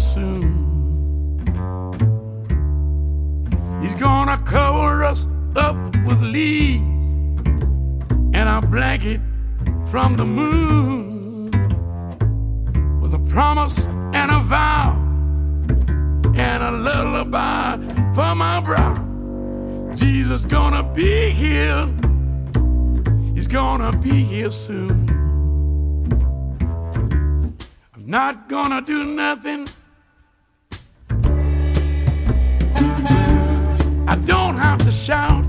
soon. He's gonna cover us up with leaves and a blanket from the moon with a promise and a vow and a lullaby for my brow. Jesus gonna be here. He's gonna be here soon. I'm not gonna do nothing. I don't have to shout.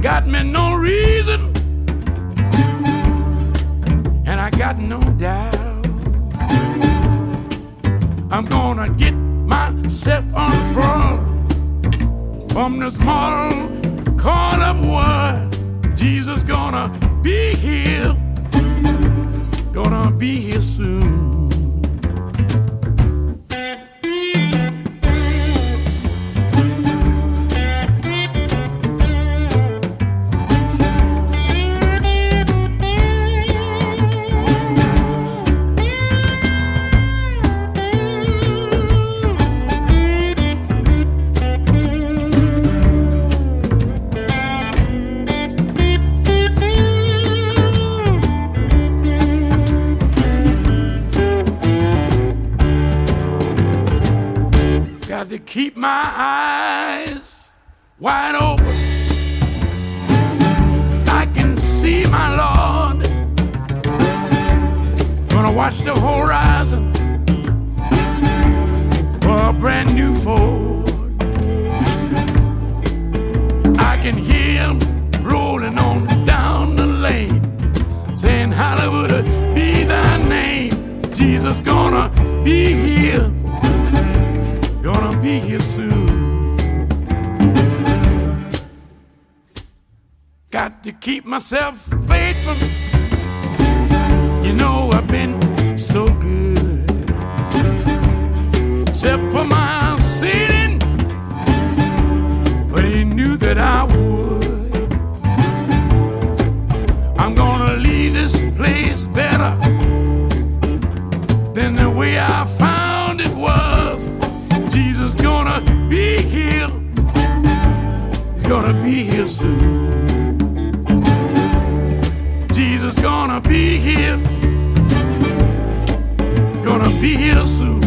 Got me no reason, and I got no doubt. I'm gonna get myself on the front from this model call up world. Jesus gonna be here, gonna be here soon. Keep my eyes wide open. I can see my Lord. Gonna watch the horizon for a brand new Ford. I can hear him rolling on down the lane, saying, Hollywood, be thy name. Jesus gonna be here be here soon. Got to keep myself faithful. You know I've been so good. Except for my sinning, but he knew that I would. I'm gonna leave this place better than the way I gonna be here soon. Jesus gonna be here. Gonna be here soon.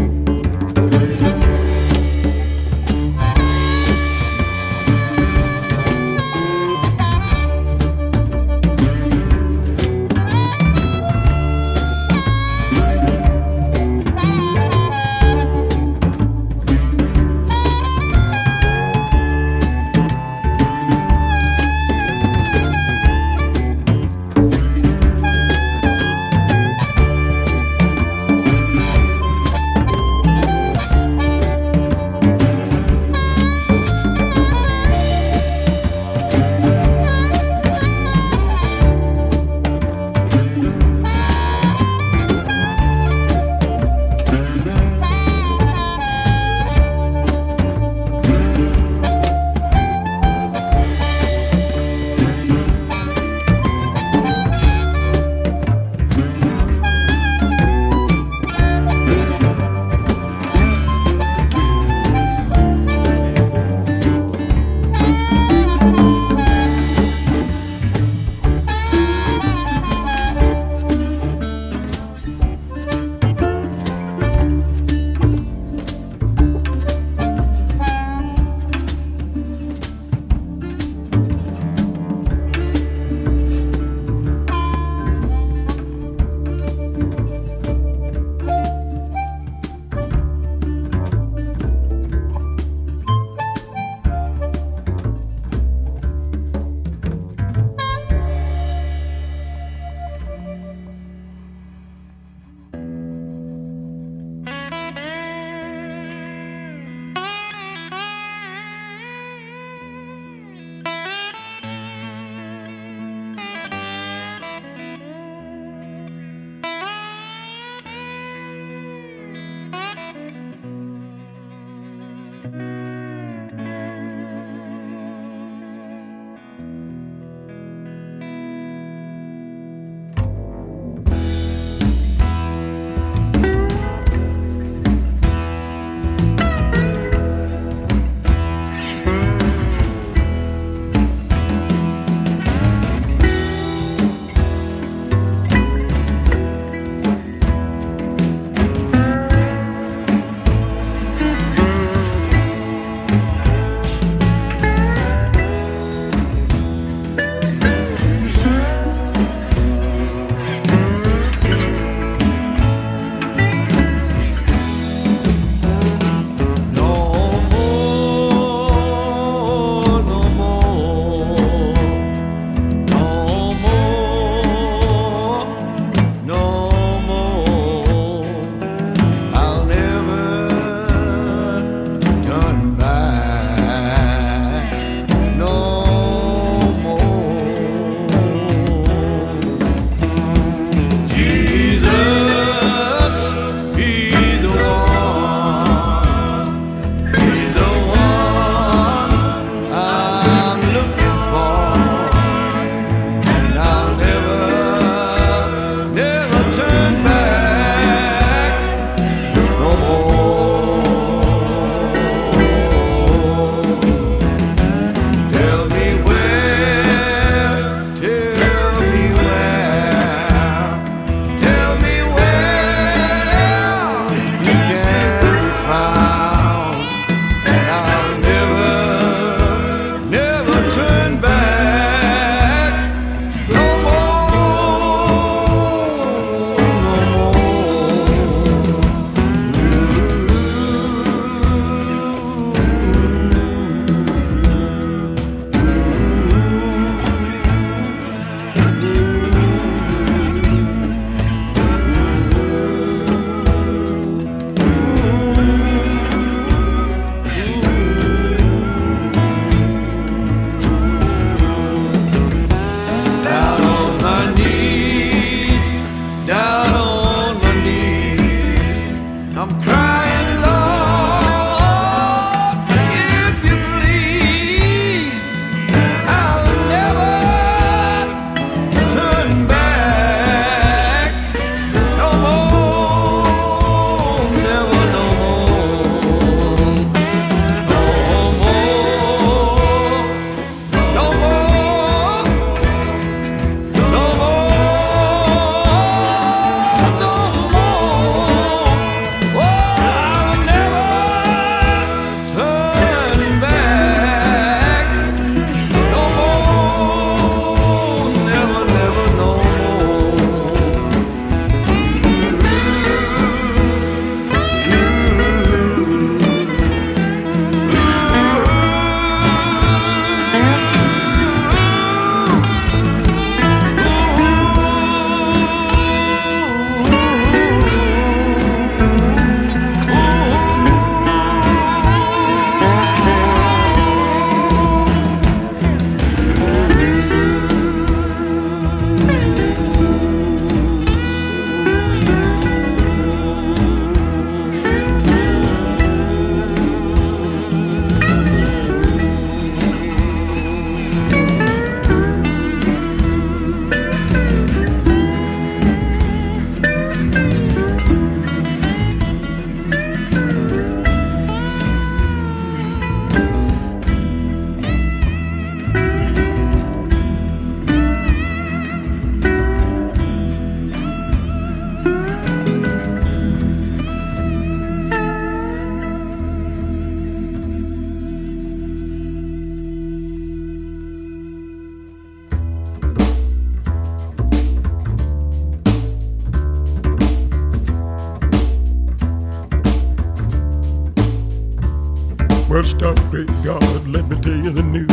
Stop, great God, let me tell you the news.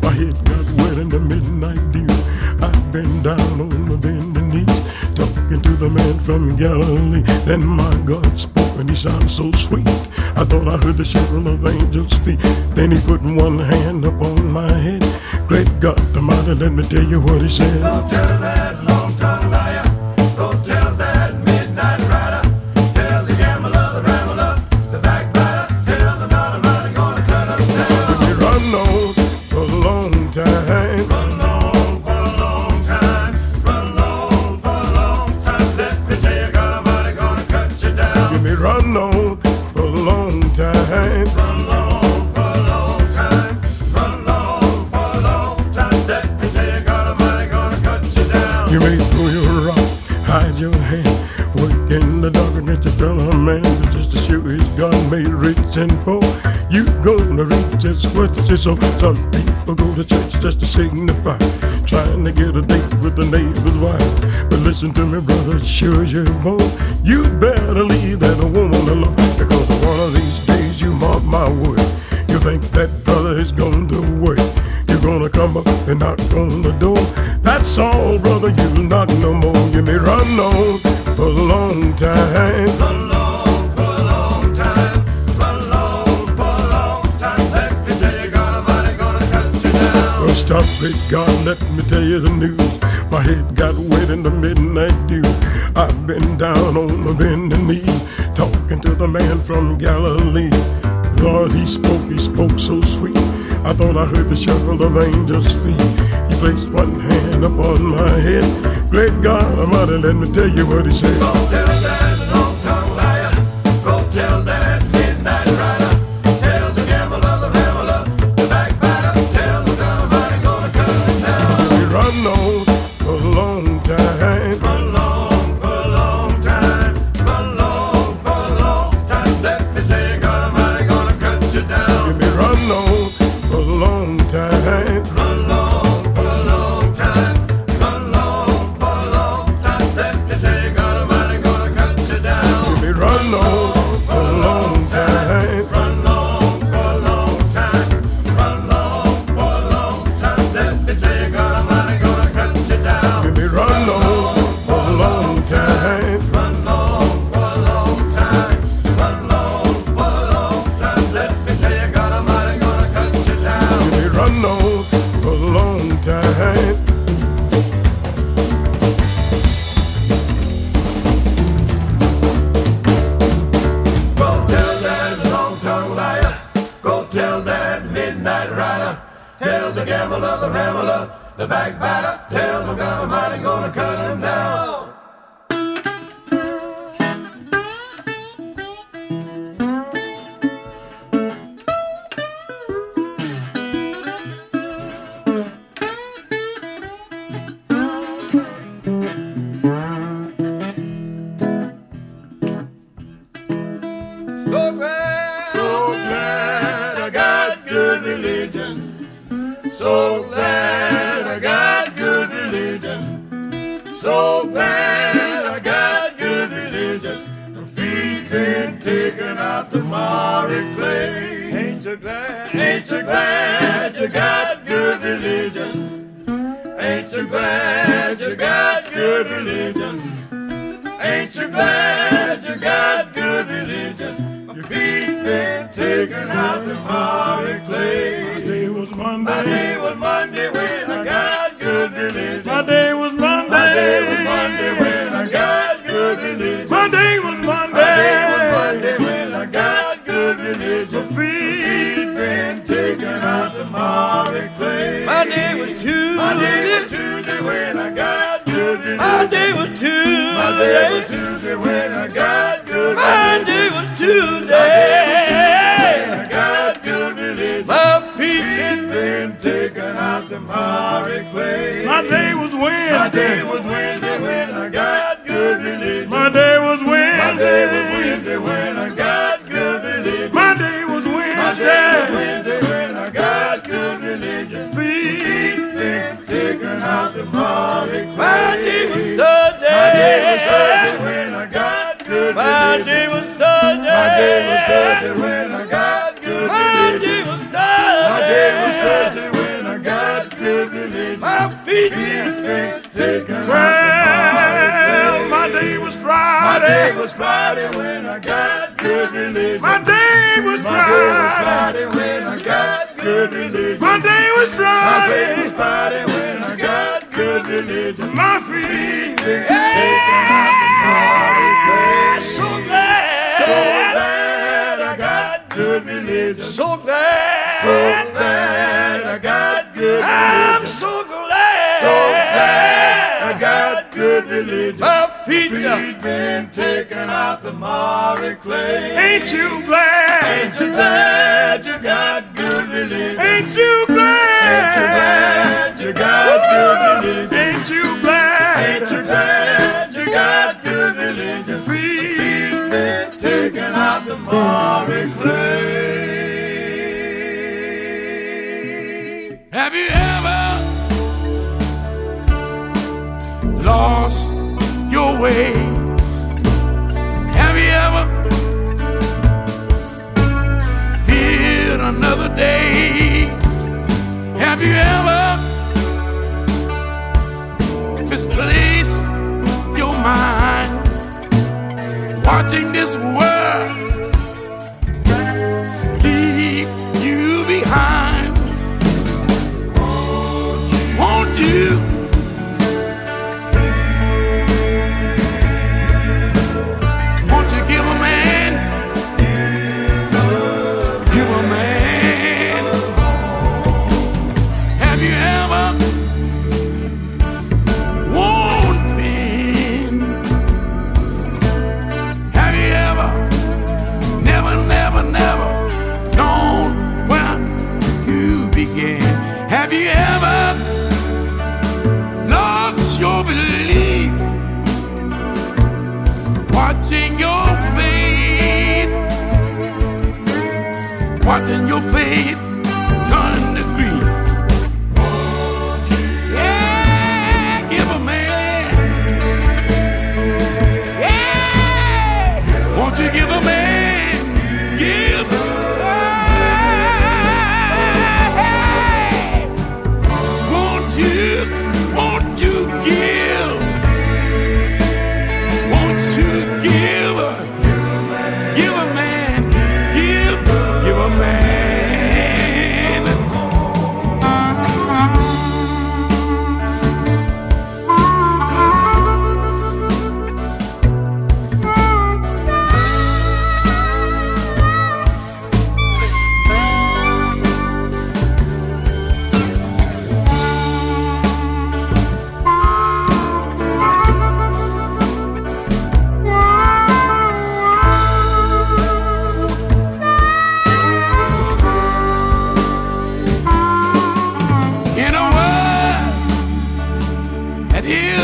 My head got wet in the midnight dew. I've been down on my bending knees, talking to the man from Galilee. Then my God spoke, and he sounded so sweet. I thought I heard the shuffle of angels' feet. Then he put one hand upon my head. Great God, the mighty, let me tell you what he said. You sow. Some people go to church just to signify, trying to get a date with the neighbor's wife. But listen to me, brother, sure you're born, you better leave that woman alone, because one of these days you mark my word. You think that brother is going to work. You're gonna come up and knock on the door. That's all, brother. You knock no more. You may run on for a long time. Stop it, God. Let me tell you the news. My head got wet in the midnight dew. I've been down on my bending knee, talking to the man from Galilee. Lord, he spoke, he spoke so sweet. I thought I heard the shuffle of angels' feet. He placed one hand upon my head. Great God Almighty, let me tell you what he said. Tell the gambler, the rambler, the backbiter. Tell the God Almighty gonna cut him down. Glad you got good religion? Ain't you glad you got good religion? Ain't you glad you got good religion? Your feet been taken out the miry clay. My Day was Monday. My day was Monday when I got good religion. My day was Monday. My day was Monday when I got good religion. My day was Monday. My day was Monday My day was Tuesday. My day was Tuesday when I got good religion. My day was Tuesday. My day was Tuesday when I got good My religion. day was My day was Tuesday when I got good religion. My feet. Feet been taken out the miry clay. My day was My day was Wednesday when I got good religion. My day was My day was Wednesday. Wednesday when I got good religion. Friday. day was Friday when I got good religion. My day was My day was Friday. Friday when I got good religion. My day was My day Friday. was Friday when I got good religion. My feet. Taken out the party place. So So glad, glad I got good religion. So so glad, So glad I got good religion. I'm so glad, So glad I got good religion. Feet, Feet been taken out the miry clay. Ain't you glad? Ain't you glad you got good religion? Ain't you glad? Ain't you glad? you got good religion? Ain't you glad? Ain't you glad you got good religion? Feet. Been taken out the miry clay. Have you ever lost your way? Have you ever feared another day? Have you ever misplaced your mind watching this world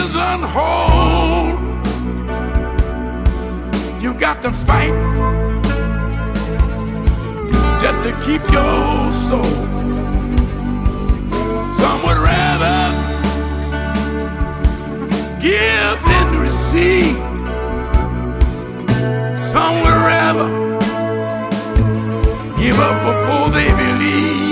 is unwhole. You got to fight just to keep your soul. Some would rather give than receive. Some would rather give up before they believe.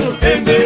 Good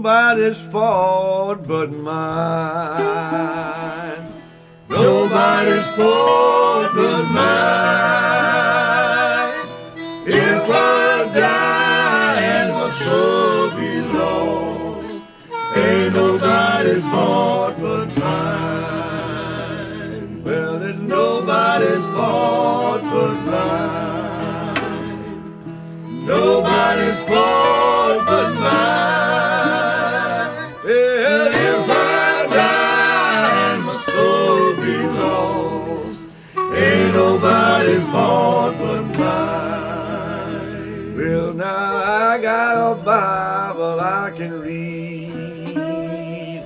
Nobody's fault but mine. Nobody's fault but mine. If I die and my soul be lost, ain't nobody's fault but mine. Well, it's nobody's fault but mine. Nobody's fault nobody's fault but mine. Well, now I got a Bible I can read.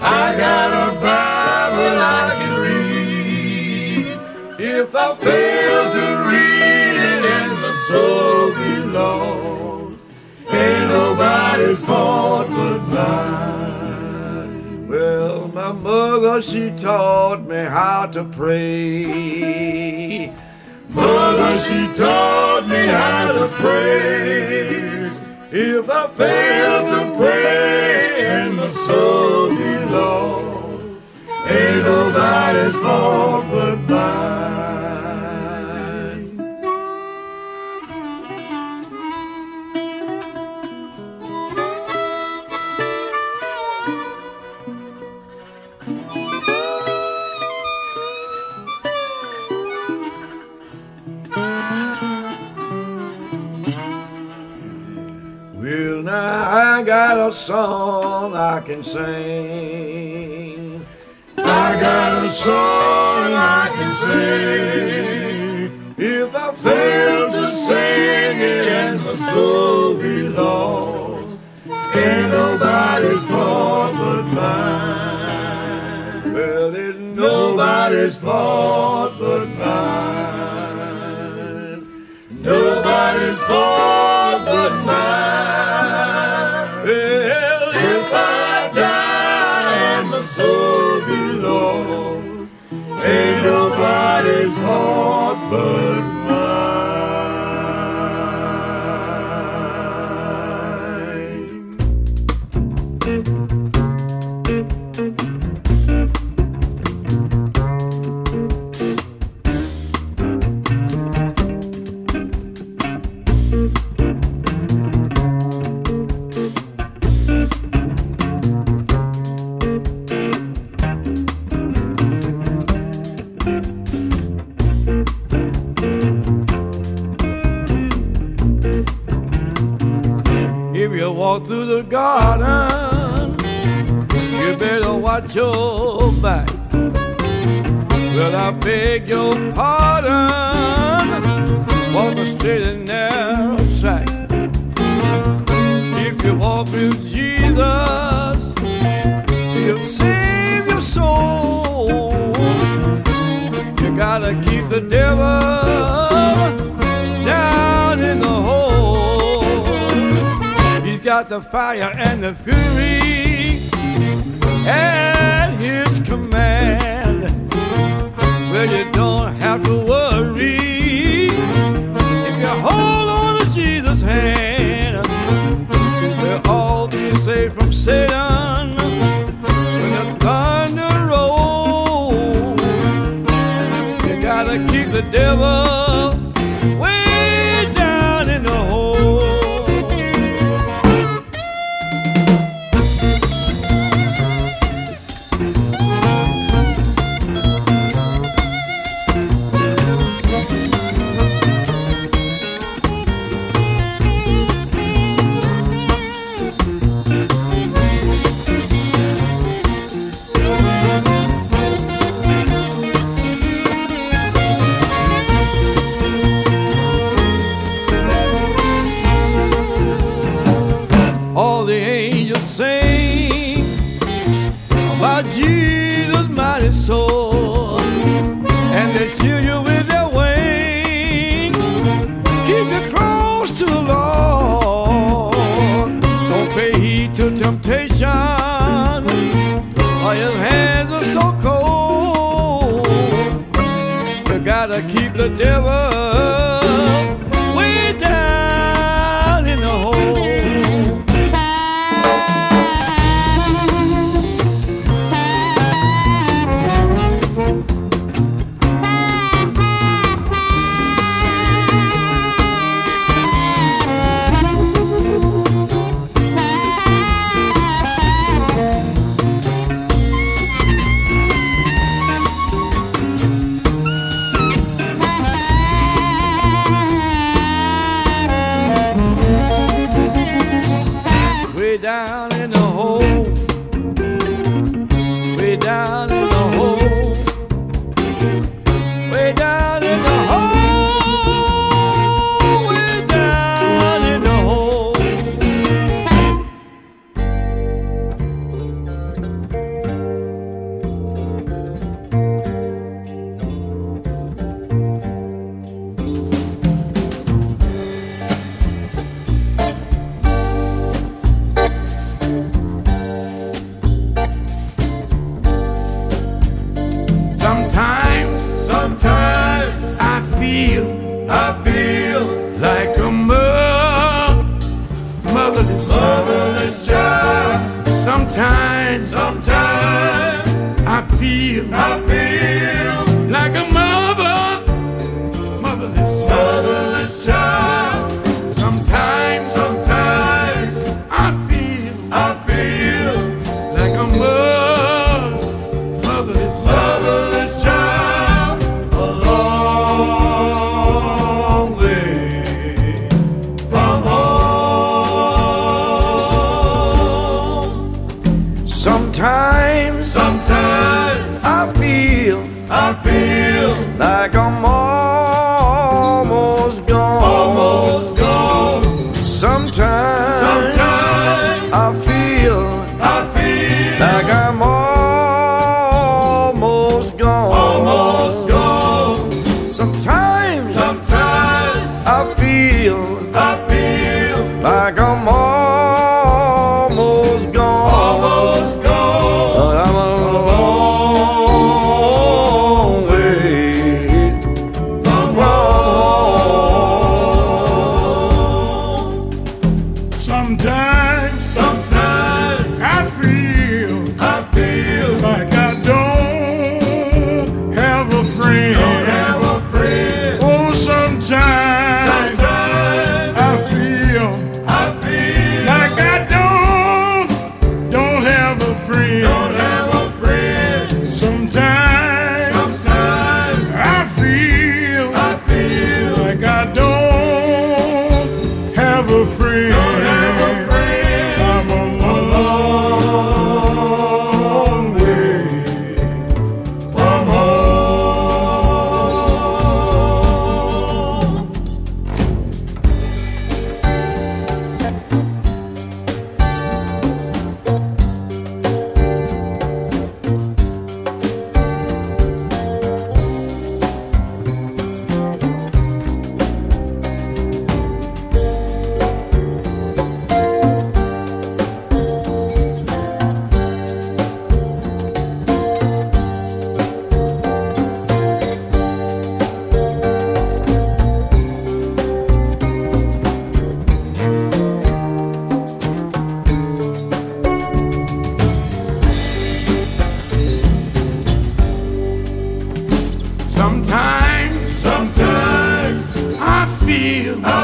I got a Bible I can read. If I fail to read it and my soul be lost, ain't nobody's fault but mine. Well, my mother, she taught me how to pray. Mother, she taught me how to pray. If I fail to pray and my soul be lost, ain't nobody's fault but mine. I got a song I can sing. I got a song I can sing. If I fail to sing it and my soul be lost, ain't nobody's fault but mine. Well, it's nobody's fault but mine. Nobody's fault but mine. Ain't nobody's fault but through the garden, you better watch your back. Well, I beg your pardon for the straight and narrow track. If you walk with Jesus, He'll save your soul. You gotta keep the devil. out the fire and the fury at his command. Well, you don't have to worry if you hold on to Jesus' hand. We'll all be saved from Satan when the thunder rolls. You gotta keep the devil. devil. Sometimes, sometimes I feel. I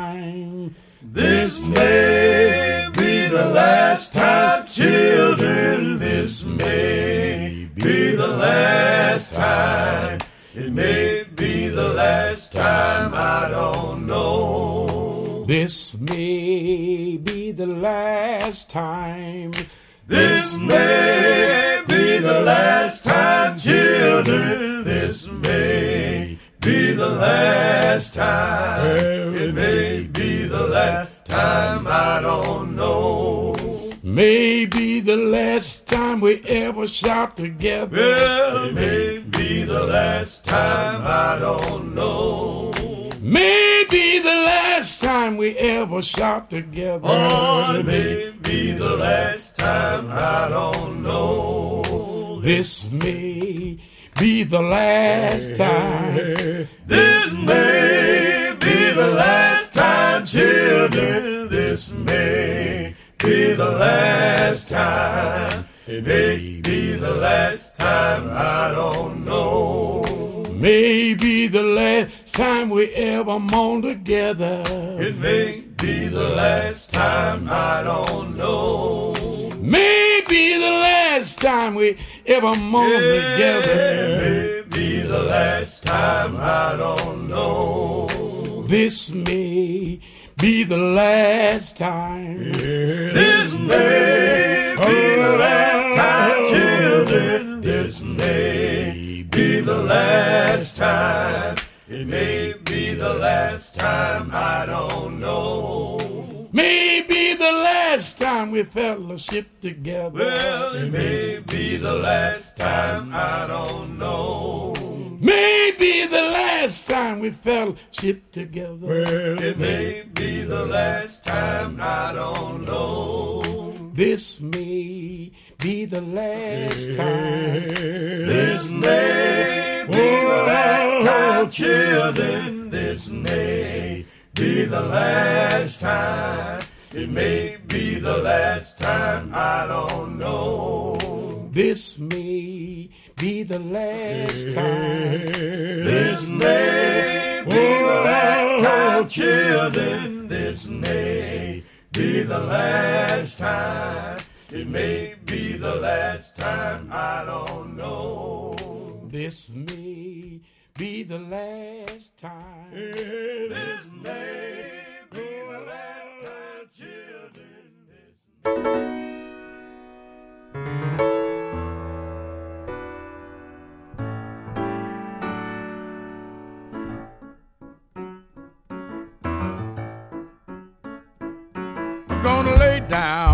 time. This may be the last time, children. This may be the last time. It may be the last time, I don't know. This may be the last time. This may be the last time, children. This may be the last time. It may be the last time, I don't know. Maybe the last time we ever shout together. Well, it may be the last time, I don't know. Maybe the last time we ever shout together. Oh, it may be the last time, I don't know. This may be the last time. This may be the last time, children. This may be the last time. It may be the last time, I don't know. Maybe the last time we ever mourn together. It may be the last time, I don't know. Maybe the last time we ever mourn It together. may be the last time, I don't know. This may be the last time. This may be the last time, children. This may be the last time. It may be the last time, I don't know. Last time we fellowship together. Well, it may be the last time, I don't know. Maybe the last time we fellowship together. Well, It may be the last time, I don't know. This may be the last time. This may be the last oh, time, children. This may be the last time. It may be the last time, I don't know. This may be the last time. This may be the oh. last time, children. This may be the last time. It may be the last time, I don't know. This may be the last time. This may down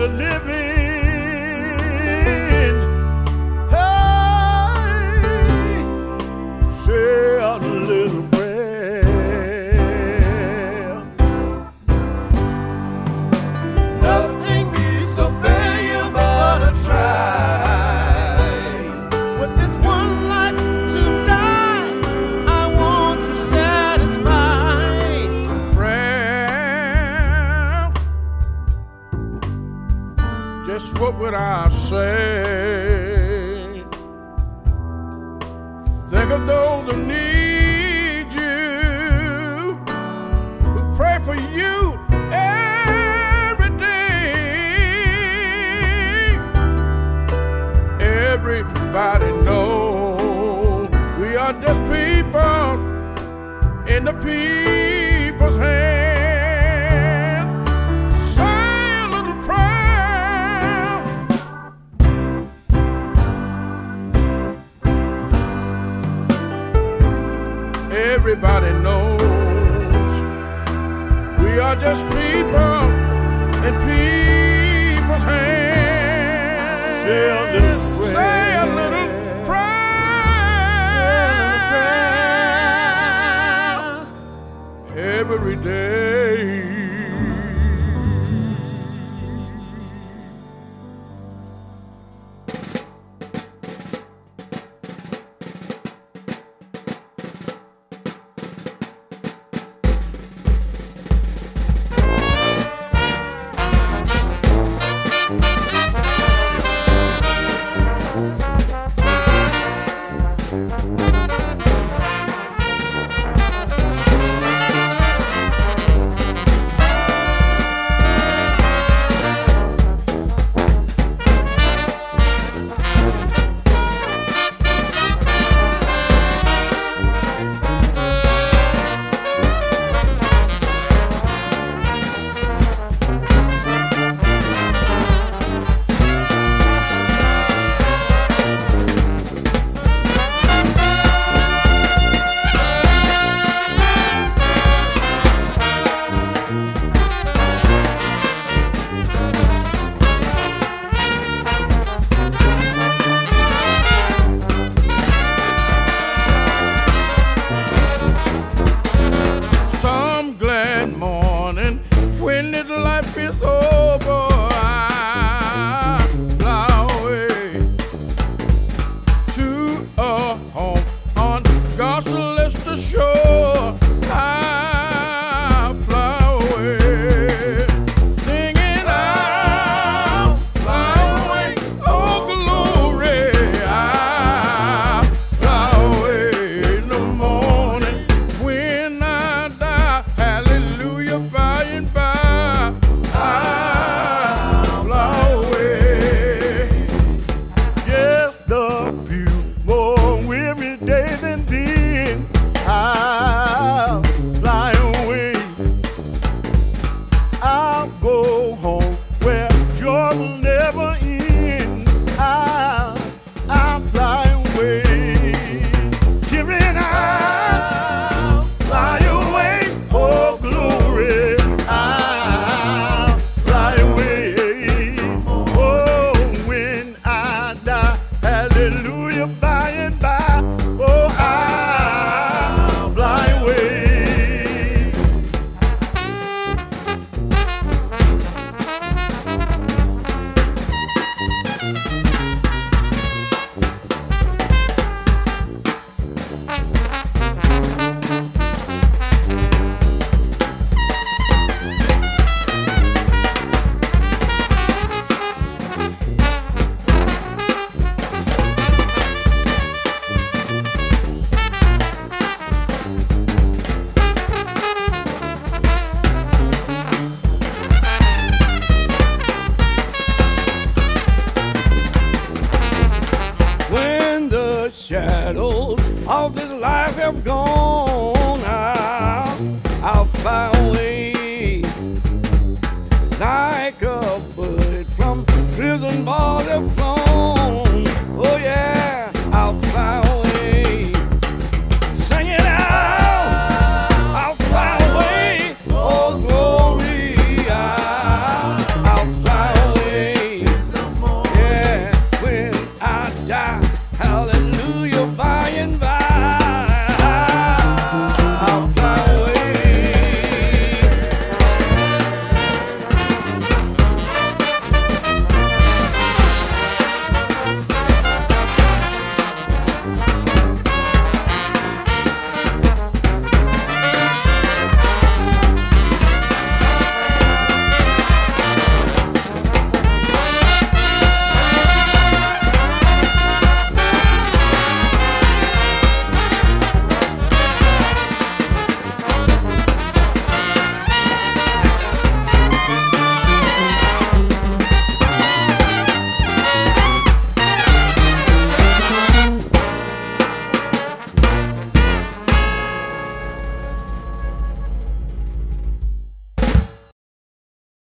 the living. Think of those who need you, who pray for you every day. Everybody knows we are just people in the peace. everybody knows we are just people in people's hands. Say a little. Say a little prayer, a little prayer. every day.